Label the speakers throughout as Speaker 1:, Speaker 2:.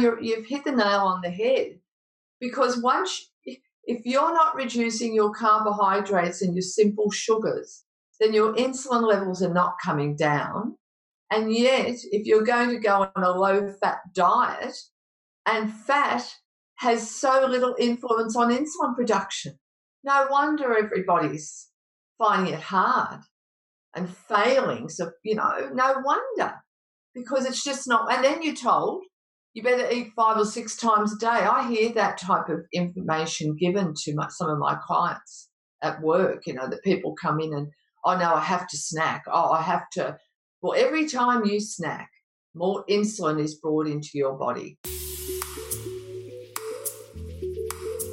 Speaker 1: you you've hit the nail on the head because once if you're not reducing your carbohydrates and your simple sugars, then your insulin levels are not coming down. And yet, if you're going to go on a low fat diet, and fat has so little influence on insulin production, no wonder everybody's finding it hard and failing. So, you know, no wonder because it's just not. And then you're told you better eat five or six times a day. I hear that type of information given to my, some of my clients at work, you know, that people come in and, oh no, I have to snack. Oh, I have to. Well, every time you snack, more insulin is brought into your body.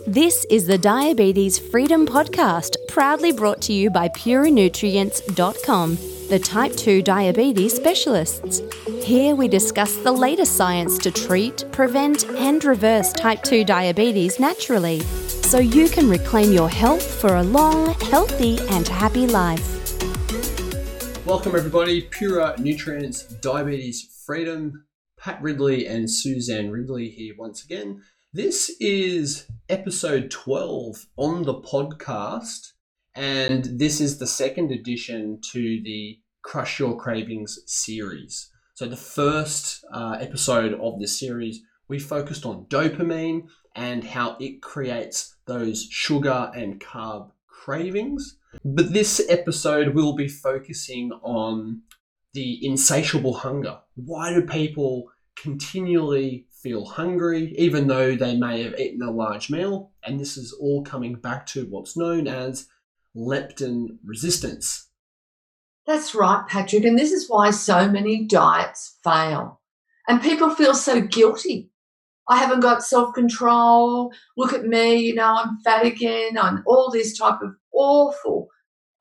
Speaker 2: This is the Diabetes Freedom Podcast, proudly brought to you by PureNutrients.com, the type 2 diabetes specialists. Here we discuss the latest science to treat, prevent, and reverse type 2 diabetes naturally, so you can reclaim your health for a long, healthy, and happy life.
Speaker 3: Welcome, everybody. Pure Nutrients Diabetes Freedom. Pat Ridley and Suzanne Ridley here once again. This is episode 12 on the podcast, and this is the second edition to the Crush Your Cravings series. So, the first uh, episode of this series, we focused on dopamine and how it creates those sugar and carb cravings. But this episode will be focusing on the insatiable hunger. Why do people continually feel hungry, even though they may have eaten a large meal. And this is all coming back to what's known as leptin resistance.
Speaker 1: That's right, Patrick. And this is why so many diets fail. And people feel so guilty. I haven't got self control. Look at me, you know, I'm fat again. I'm all this type of awful,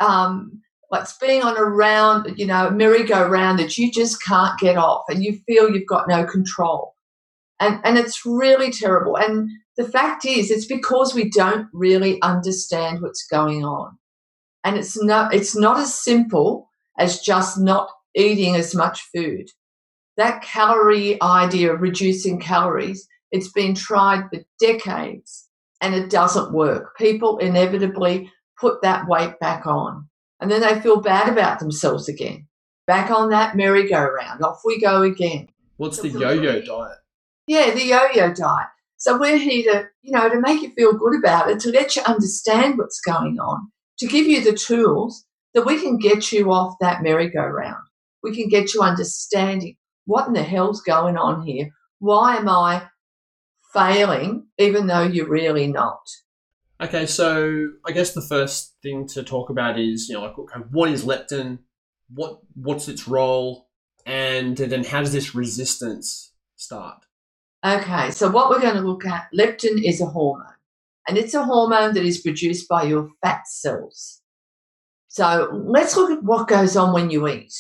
Speaker 1: um, like being on a round, you know, merry-go-round that you just can't get off and you feel you've got no control and and it's really terrible and the fact is it's because we don't really understand what's going on. And it's not it's not as simple as just not eating as much food. That calorie idea of reducing calories it's been tried for decades and it doesn't work. People inevitably put that weight back on and then they feel bad about themselves again. Back on that merry-go-round off we go again.
Speaker 3: What's the yo-yo diet?
Speaker 1: Yeah, the yo-yo diet. So we're here to, you know, to make you feel good about it, to let you understand what's going on, to give you the tools that we can get you off that merry-go-round. We can get you understanding what in the hell's going on here. Why am I failing even though you're really not?
Speaker 3: Okay, so I guess the first thing to talk about is, you know, like okay, what is leptin? What what's its role? And then how does this resistance start?
Speaker 1: Okay, so what we're going to look at, leptin is a hormone, and it's a hormone that is produced by your fat cells. So let's look at what goes on when you eat.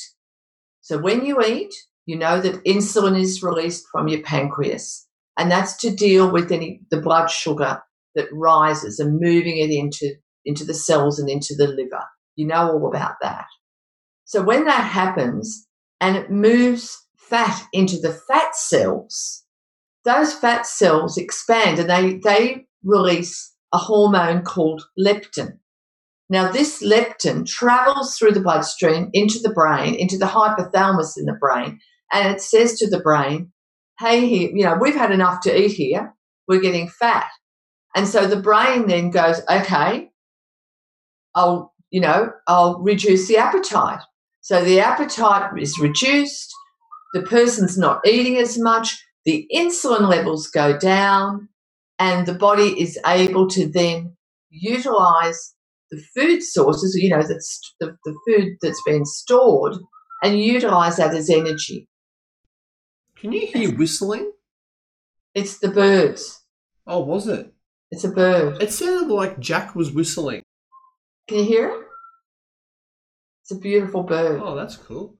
Speaker 1: So when you eat, you know that insulin is released from your pancreas, and that's to deal with any the blood sugar that rises and moving it into into the cells and into the liver. You know all about that. So when that happens and it moves fat into the fat cells, those fat cells expand and they, they release a hormone called leptin. Now, this leptin travels through the bloodstream into the brain, into the hypothalamus in the brain, and it says to the brain, hey, you know, we've had enough to eat here. We're getting fat. And so the brain then goes, okay, I'll, you know, I'll reduce the appetite. So the appetite is reduced. The person's not eating as much the insulin levels go down, and the body is able to then utilize the food sources, you know, that's the, the food that's been stored, and utilize that as energy.
Speaker 3: Can you hear whistling?
Speaker 1: It's the birds.
Speaker 3: Oh, was it?
Speaker 1: It's a bird.
Speaker 3: It sounded like Jack was whistling.
Speaker 1: Can you hear it? It's a beautiful bird.
Speaker 3: Oh, that's cool.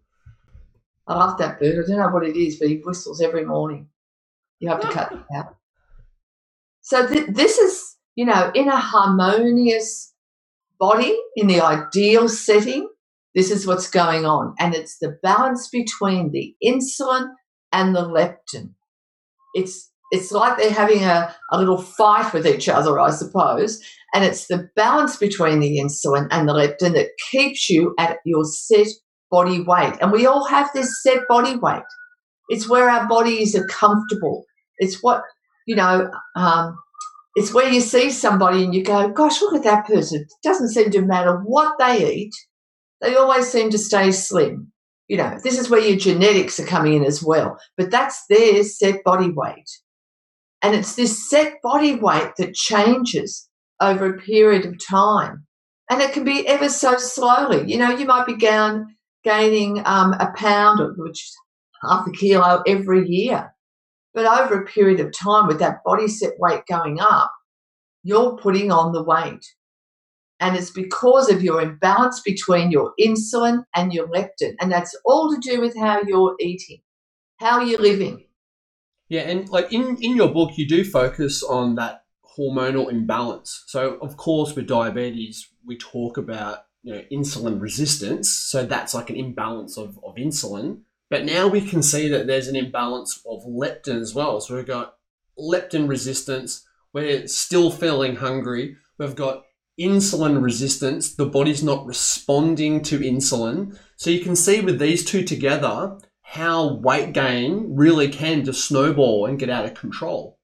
Speaker 1: I love that bird. I don't know what it is, but he whistles every morning. You have to cut it out. So th- this is, you know, in a harmonious body, in the ideal setting, this is what's going on. And it's the balance between the insulin and the leptin. it's it's like they're having a, a little fight with each other, I suppose. And it's the balance between the insulin and the leptin that keeps you at your set body weight. And we all have this set body weight. It's where our bodies are comfortable. It's what, you know, um, it's where you see somebody and you go, gosh, look at that person. It doesn't seem to matter what they eat, they always seem to stay slim. You know, this is where your genetics are coming in as well. But that's their set body weight. And it's this set body weight that changes over a period of time. And it can be ever so slowly. You know, you might be down, gaining um, a pound, which half a kilo every year. But over a period of time, with that body set weight going up, you're putting on the weight. And it's because of your imbalance between your insulin and your leptin. And that's all to do with how you're eating, how you're living.
Speaker 3: Yeah, and like in, in your book, you do focus on that hormonal imbalance. So, of course, with diabetes, we talk about you know insulin resistance. So that's like an imbalance of, of insulin. But now we can see that there's an imbalance of leptin as well. So we've got leptin resistance. We're still feeling hungry. We've got insulin resistance. The body's not responding to insulin. So you can see with these two together how weight gain really can just snowball and get out of control.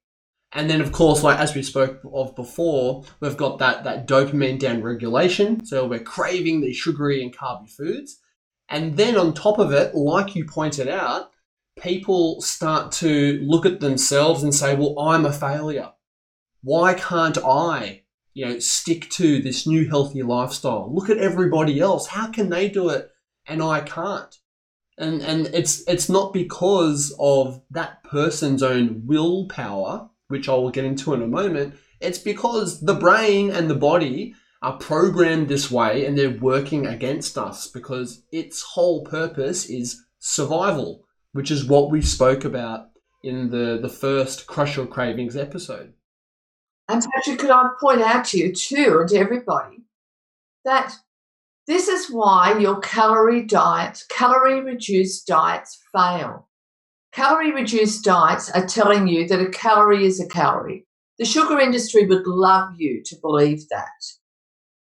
Speaker 3: And then, of course, like as we spoke of before, we've got that, that dopamine down regulation. So we're craving these sugary and carby foods. And then on top of it, like you pointed out, people start to look at themselves and say, well, I'm a failure. Why can't I, you know, stick to this new healthy lifestyle? Look at everybody else. How can they do it and I can't? And and it's it's not because of that person's own willpower, which I will get into in a moment. It's because the brain and the body are programmed this way and they're working against us because its whole purpose is survival, which is what we spoke about in the, the first Crush Your Cravings episode.
Speaker 1: And Patrick, could I point out to you too and to everybody that this is why your calorie diets, calorie reduced diets fail. Calorie reduced diets are telling you that a calorie is a calorie. The sugar industry would love you to believe that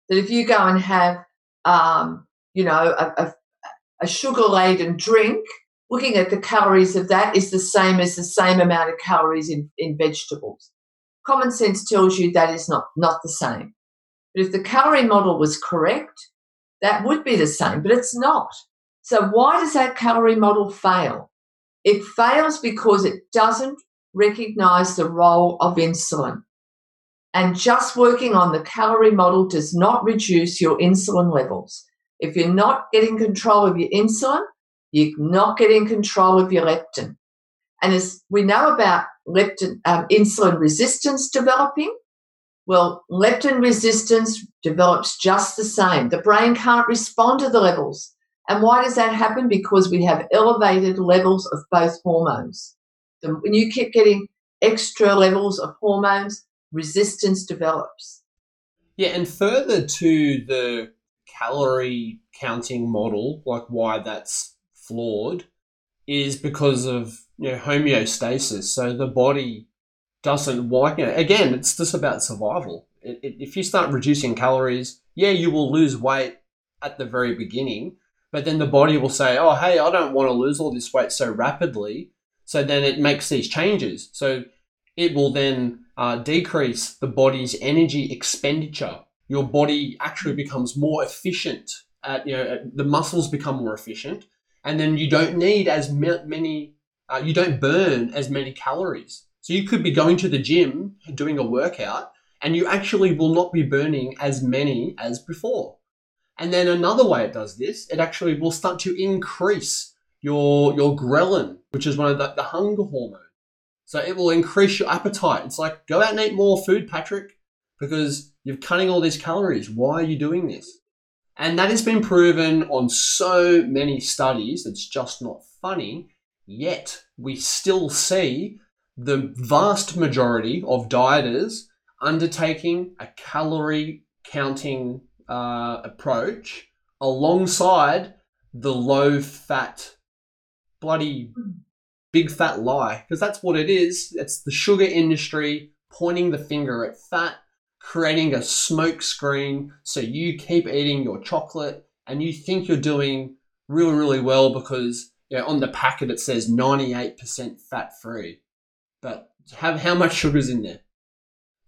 Speaker 1: that if you go and have, um, you know, a, a, a sugar laden drink, looking at the calories of that is the same as the same amount of calories in, in vegetables. Common sense tells you that is not, not the same. But if the calorie model was correct, that would be the same, but it's not. So, why does that calorie model fail? It fails because it doesn't recognize the role of insulin. And just working on the calorie model does not reduce your insulin levels. If you're not getting control of your insulin, you're not getting control of your leptin. And as we know about leptin, um, insulin resistance developing, well, leptin resistance develops just the same. The brain can't respond to the levels. And why does that happen? Because we have elevated levels of both hormones. When you keep getting extra levels of hormones, resistance develops.
Speaker 3: Yeah, and further to the calorie counting model, like why that's flawed, is because of you know homeostasis. So the body doesn't like it. Again, it's just about survival. It, it, if you start reducing calories, yeah, you will lose weight at the very beginning, but then the body will say, "Oh, hey, I don't want to lose all this weight so rapidly." So then it makes these changes. So it will then uh, decrease the body's energy expenditure. Your body actually becomes more efficient. At, you know, the muscles become more efficient, and then you don't need as many. Uh, you don't burn as many calories. So you could be going to the gym doing a workout, and you actually will not be burning as many as before. And then another way it does this, it actually will start to increase your your ghrelin, which is one of the, the hunger hormones. So it will increase your appetite. It's like, go out and eat more food, Patrick, because you're cutting all these calories. Why are you doing this? And that has been proven on so many studies. It's just not funny. Yet we still see the vast majority of dieters undertaking a calorie counting uh, approach alongside the low fat bloody big fat lie because that's what it is. It's the sugar industry pointing the finger at fat, creating a smoke screen so you keep eating your chocolate and you think you're doing really, really well because you know, on the packet it says 98% fat free. But have how much sugar's in there?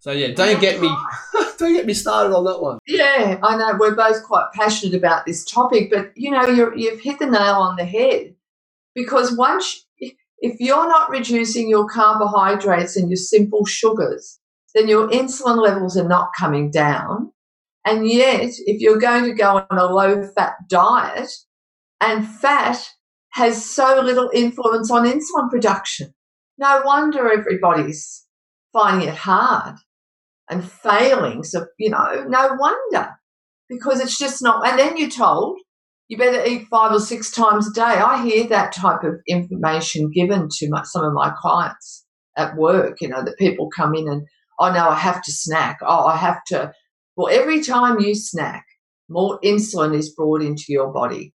Speaker 3: So yeah, don't get me don't get me started on that one.
Speaker 1: Yeah, I know we're both quite passionate about this topic, but you know you you've hit the nail on the head because once if you're not reducing your carbohydrates and your simple sugars, then your insulin levels are not coming down. And yet, if you're going to go on a low fat diet, and fat has so little influence on insulin production, no wonder everybody's finding it hard and failing. So, you know, no wonder because it's just not. And then you're told you better eat five or six times a day. I hear that type of information given to my, some of my clients at work, you know, that people come in and, oh no, I have to snack. Oh, I have to. Well, every time you snack, more insulin is brought into your body.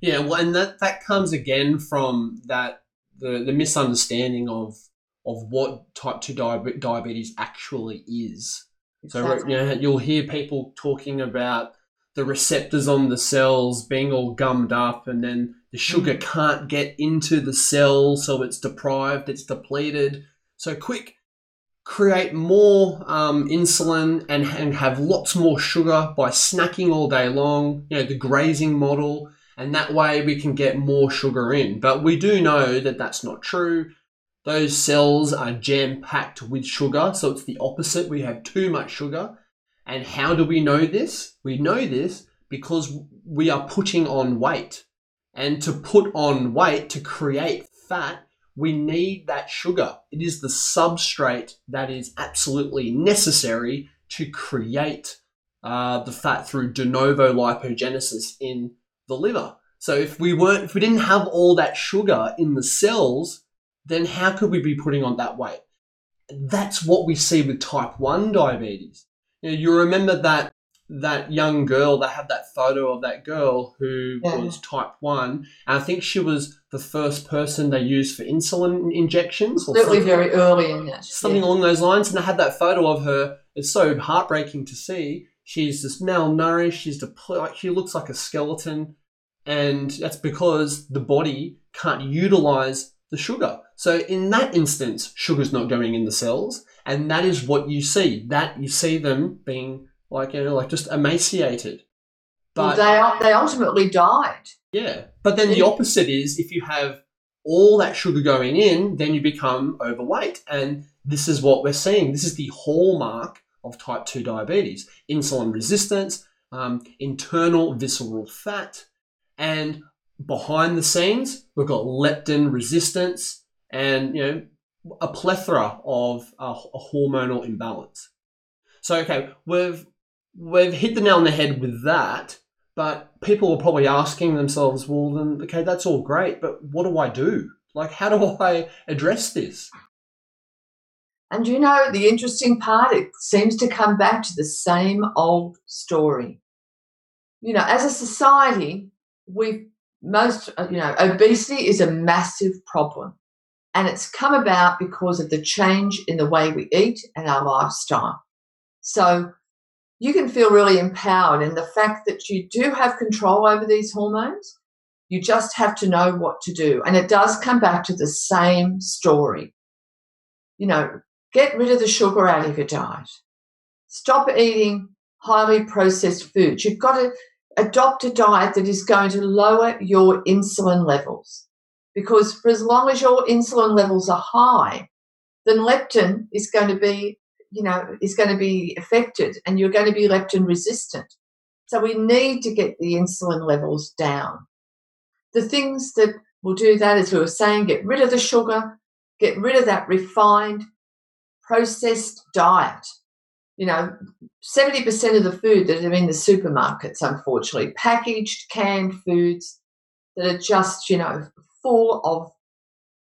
Speaker 3: Yeah, well, and that, that comes again from that the, the misunderstanding of of what type 2 diabetes actually is. Exactly. So you know, you'll hear people talking about the receptors on the cells being all gummed up and then the sugar mm. can't get into the cell so it's deprived it's depleted. So quick create more um, insulin and, and have lots more sugar by snacking all day long you know the grazing model and that way we can get more sugar in. But we do know that that's not true. Those cells are jam packed with sugar so it's the opposite. We have too much sugar and how do we know this? We know this because we are putting on weight. And to put on weight, to create fat, we need that sugar. It is the substrate that is absolutely necessary to create uh, the fat through de novo lipogenesis in the liver. So if we weren't, if we didn't have all that sugar in the cells, then how could we be putting on that weight? That's what we see with type 1 diabetes. You, know, you remember that that young girl that had that photo of that girl who yeah. was type 1 and i think she was the first person they used for insulin injections
Speaker 1: or Certainly very early in that
Speaker 3: something yeah. along those lines and i had that photo of her it's so heartbreaking to see she's just malnourished she's like she looks like a skeleton and that's because the body can't utilize the sugar so in that instance sugar's not going in the cells and that is what you see. That you see them being like you know like just emaciated.
Speaker 1: But well, they they ultimately died.
Speaker 3: Yeah, but then the opposite is if you have all that sugar going in, then you become overweight, and this is what we're seeing. This is the hallmark of type two diabetes: insulin resistance, um, internal visceral fat, and behind the scenes we've got leptin resistance, and you know a plethora of uh, a hormonal imbalance. So okay, we've we've hit the nail on the head with that, but people are probably asking themselves, well, then okay, that's all great, but what do I do? Like, how do I address this?
Speaker 1: And you know, the interesting part, it seems to come back to the same old story. You know, as a society, we most, uh, you know, obesity is a massive problem. And it's come about because of the change in the way we eat and our lifestyle. So you can feel really empowered in the fact that you do have control over these hormones. You just have to know what to do. And it does come back to the same story. You know, get rid of the sugar out of your diet. Stop eating highly processed foods. You've got to adopt a diet that is going to lower your insulin levels because for as long as your insulin levels are high, then leptin is going to be, you know, is going to be affected and you're going to be leptin resistant. So we need to get the insulin levels down. The things that will do that, as we were saying, get rid of the sugar, get rid of that refined, processed diet. You know, 70% of the food that are in the supermarkets, unfortunately, packaged, canned foods that are just, you know, full of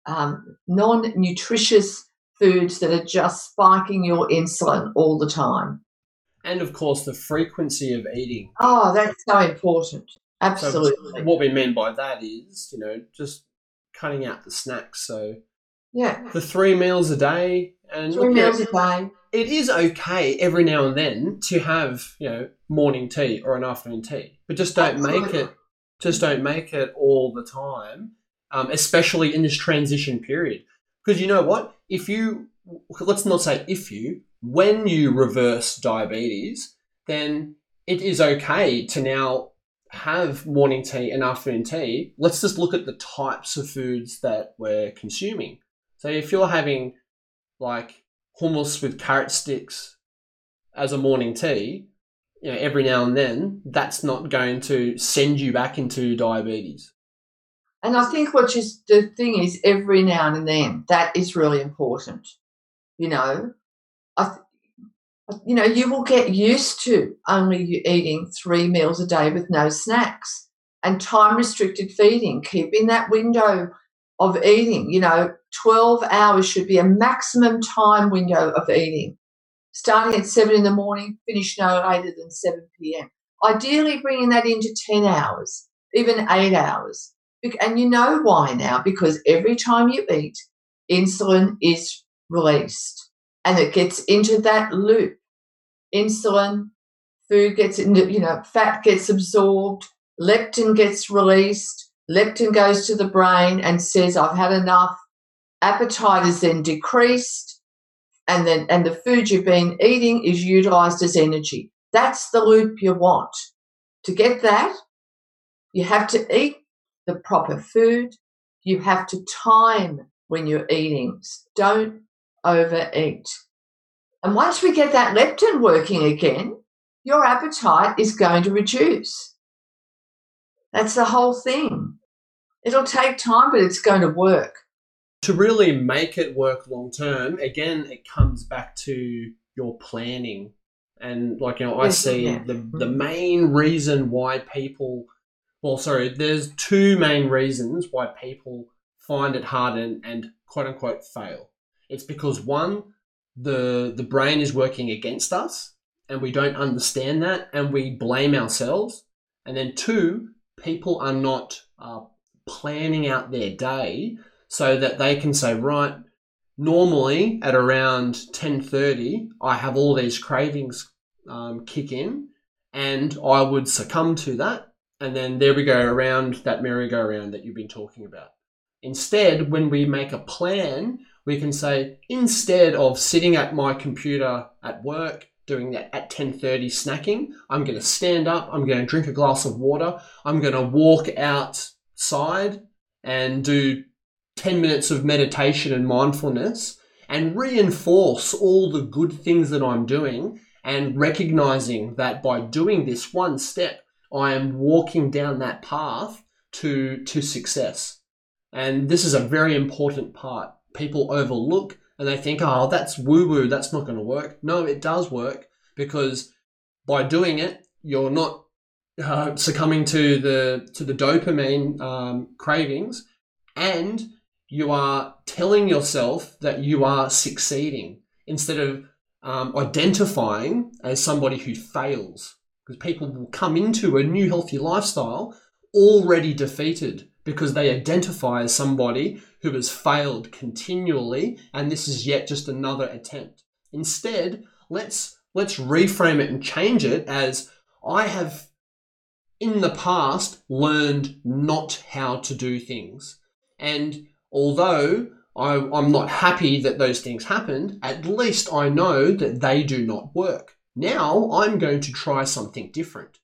Speaker 1: um, non nutritious foods that are just spiking your insulin all the time.
Speaker 3: And of course, the frequency of eating.
Speaker 1: Oh, that's so important. Absolutely.
Speaker 3: So what we mean by that is, you know, just cutting out the snacks. So
Speaker 1: Yeah.
Speaker 3: the three meals a day and
Speaker 1: Three
Speaker 3: look at-
Speaker 1: meals a day.
Speaker 3: it is okay every now and then to have you know morning tea or an afternoon tea, but just don't make it just don't make it all the time, um, especially in this transition period. Because you know what, if you let's not say if you when you reverse diabetes, then it is okay to now have morning tea and afternoon tea. Let's just look at the types of foods that we're consuming. So if you're having like hummus with carrot sticks as a morning tea, you know, every now and then, that's not going to send you back into diabetes.
Speaker 1: And I think what you, the thing is, every now and then, that is really important. You know, I, you know, you will get used to only you eating three meals a day with no snacks and time restricted feeding, keeping that window of eating. You know, 12 hours should be a maximum time window of eating, starting at seven in the morning, finish no later than 7 p.m. Ideally, bringing that into 10 hours, even eight hours. And you know why now? Because every time you eat, insulin is released and it gets into that loop. Insulin, food gets, into, you know, fat gets absorbed, leptin gets released, leptin goes to the brain and says, I've had enough. Appetite is then decreased, and then and the food you've been eating is utilized as energy. That's the loop you want. To get that, you have to eat the proper food. You have to time when you're eating. Don't overeat. And once we get that leptin working again, your appetite is going to reduce. That's the whole thing. It'll take time, but it's going to work.
Speaker 3: To really make it work long term, again, it comes back to your planning. And like you know, I
Speaker 1: Yes,
Speaker 3: see
Speaker 1: yeah.
Speaker 3: the the mm-hmm. main reason why people well, sorry, there's two main reasons why people find it hard and, and quote unquote fail. It's because one, the the brain is working against us and we don't understand that and we blame ourselves. And then two, people are not uh, planning out their day so that they can say, right, normally at around 10.30, I have all these cravings um, kick in and I would succumb to that. And then there we go around that merry-go-round that you've been talking about. Instead, when we make a plan, we can say, instead of sitting at my computer at work, doing that at 10.30 snacking, I'm going to stand up, I'm going to drink a glass of water, I'm going to walk outside and do 10 minutes of meditation and mindfulness and reinforce all the good things that I'm doing and recognizing that by doing this one step, I am walking down that path to, to success. And this is a very important part. People overlook and they think, oh, that's woo woo, that's not going to work. No, it does work because by doing it, you're not uh, succumbing to the to the dopamine um, cravings, and you are telling yourself that you are succeeding instead of um, identifying as somebody who fails. Because people will come into a new healthy lifestyle already defeated because they identify as somebody who has failed continually and this is yet just another attempt. Instead, let's let's reframe it and change it as I have in the past learned not how to do things. And although I, I'm not happy that those things happened, at least I know that they do not work. Now I'm going to try something different.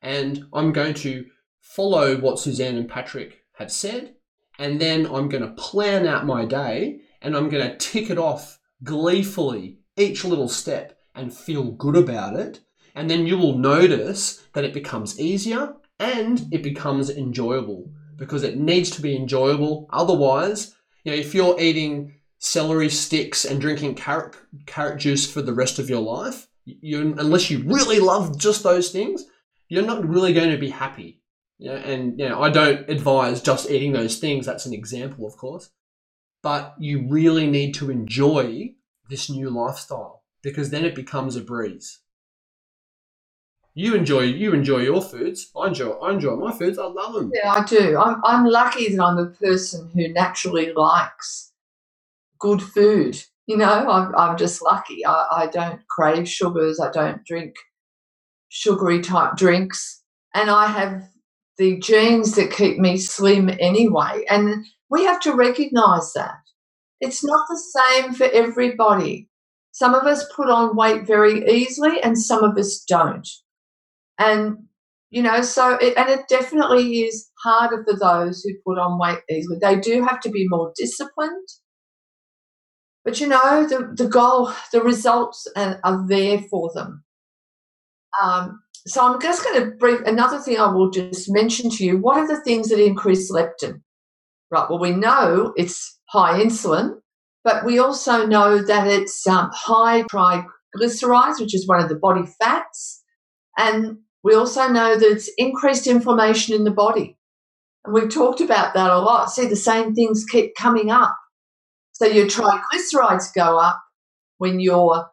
Speaker 3: And I'm going to follow what Suzanne and Patrick have said. And then I'm going to plan out my day and I'm going to tick it off gleefully, each little step, and feel good about it. And then you will notice that it becomes easier and it becomes enjoyable because it needs to be enjoyable. Otherwise, you know, if you're eating celery sticks and drinking carrot carrot juice for the rest of your life, you unless you really love just those things, you're not really going to be happy. You know, and you know, I don't advise just eating those things. That's an example, of course. But you really need to enjoy this new lifestyle because then it becomes a breeze. you enjoy you enjoy your foods. I enjoy I enjoy my foods. I love them.
Speaker 1: Yeah, I do. I'm, I'm lucky that I'm a person who naturally likes good food. You know, I'm, I'm just lucky. I, I don't crave sugars. I don't drink sugary type drinks. And I have the genes that keep me slim anyway. And we have to recognize that. It's not the same for everybody. Some of us put on weight very easily and some of us don't. And, you know, so, it, and it definitely is harder for those who put on weight easily. They do have to be more disciplined. But, you know, the, the goal, the results are, are there for them. Um, so I'm just going to brief another thing I will just mention to you. What are the things that increase leptin? Right. Well, we know it's high insulin, but we also know that it's um, high triglycerides, which is one of the body fats, and we also know that it's increased inflammation in the body. And we've talked about that a lot. See, the same things keep coming up. So your triglycerides go up when your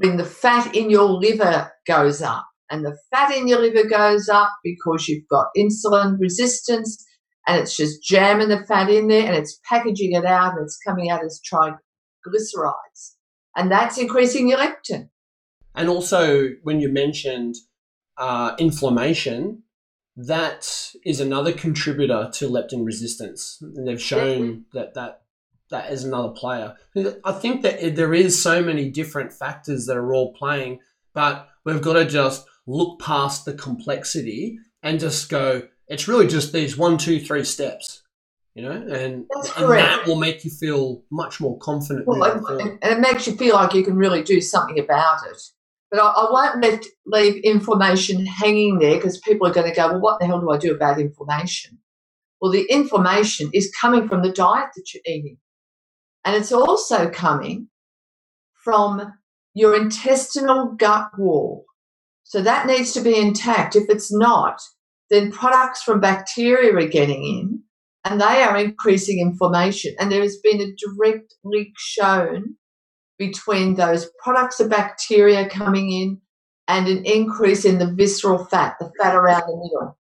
Speaker 1: when the fat in your liver goes up. And the fat in your liver goes up because you've got insulin resistance and it's just jamming the fat in there and it's packaging it out and it's coming out as triglycerides. And that's increasing your leptin.
Speaker 3: And also, when you mentioned uh, inflammation, that is another contributor to leptin resistance. And they've shown that that that is another player. I think that there is so many different factors that are all playing, but we've got to just look past the complexity and just go. It's really just these one, two, three steps, you know, and, and that will make you feel much more confident.
Speaker 1: Well, and, and, it makes you feel like you can really do something about it. But I, I won't let, leave inflammation hanging there because people are going to go, well, what the hell do I do about inflammation? Well, the inflammation is coming from the diet that you're eating. And it's also coming from your intestinal gut wall. So that needs to be intact. If it's not, then products from bacteria are getting in and they are increasing inflammation. And there has been a direct link shown between those products of bacteria coming in and an increase in the visceral fat, the fat around the middle.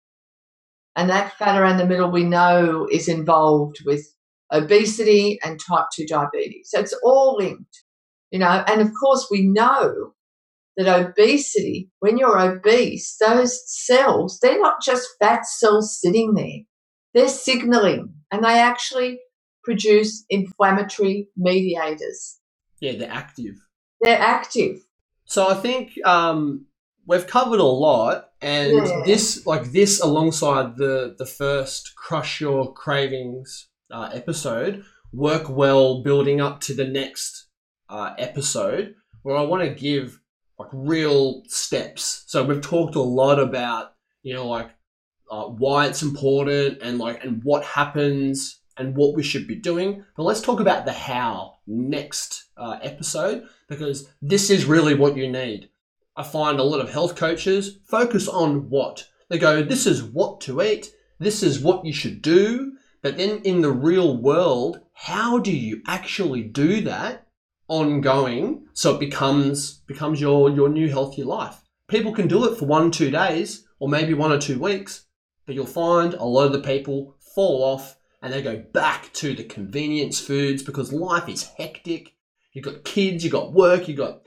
Speaker 1: And that fat around the middle we know is involved with obesity and type 2 diabetes. So it's all linked, you know. And of course, we know that obesity, when you're obese, those cells, they're not just fat cells sitting there, they're signaling and they actually produce inflammatory mediators.
Speaker 3: Yeah, they're active.
Speaker 1: They're active.
Speaker 3: So I think um, we've covered a lot, and yeah. this, like this, alongside the the first crush your cravings uh, episode, work well building up to the next uh, episode, where I want to give like real steps. So we've talked a lot about you know like uh, why it's important and like and what happens and what we should be doing. But let's talk about the how next uh, episode because this is really what you need. I find a lot of health coaches focus on what they go. This is what to eat. This is what you should do. But then in the real world, how do you actually do that ongoing so it becomes becomes your your new healthy life? People can do it for one two days or maybe one or two weeks, but you'll find a lot of the people fall off and they go back to the convenience foods because life is hectic. You've got kids, you've got work, you've got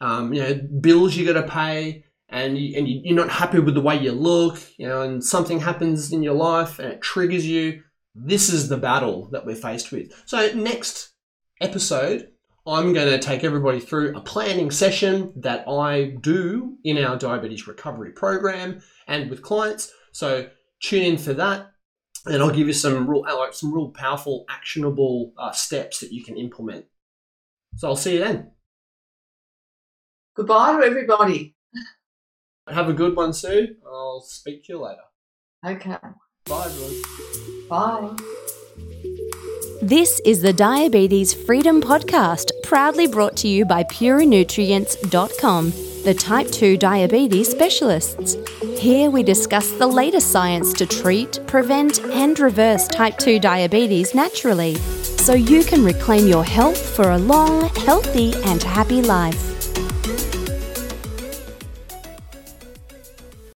Speaker 3: um, you know bills you got to pay, and you, and you're not happy with the way you look, you know, and something happens in your life and it triggers you. This is the battle that we're faced with. So next episode, I'm going to take everybody through a planning session that I do in our diabetes recovery program and with clients. So tune in for that and I'll give you some real, uh, like some real powerful, actionable uh, steps that you can implement. So I'll see you then.
Speaker 1: Goodbye to everybody.
Speaker 3: Have a good one, Sue. I'll speak to you later.
Speaker 1: Okay.
Speaker 3: Bye, everyone.
Speaker 1: Bye.
Speaker 2: This is the Diabetes Freedom Podcast, proudly brought to you by PureNutrients.com, the type 2 diabetes specialists. Here we discuss the latest science to treat, prevent, and reverse type 2 diabetes naturally so you can reclaim your health for a long, healthy, and happy life.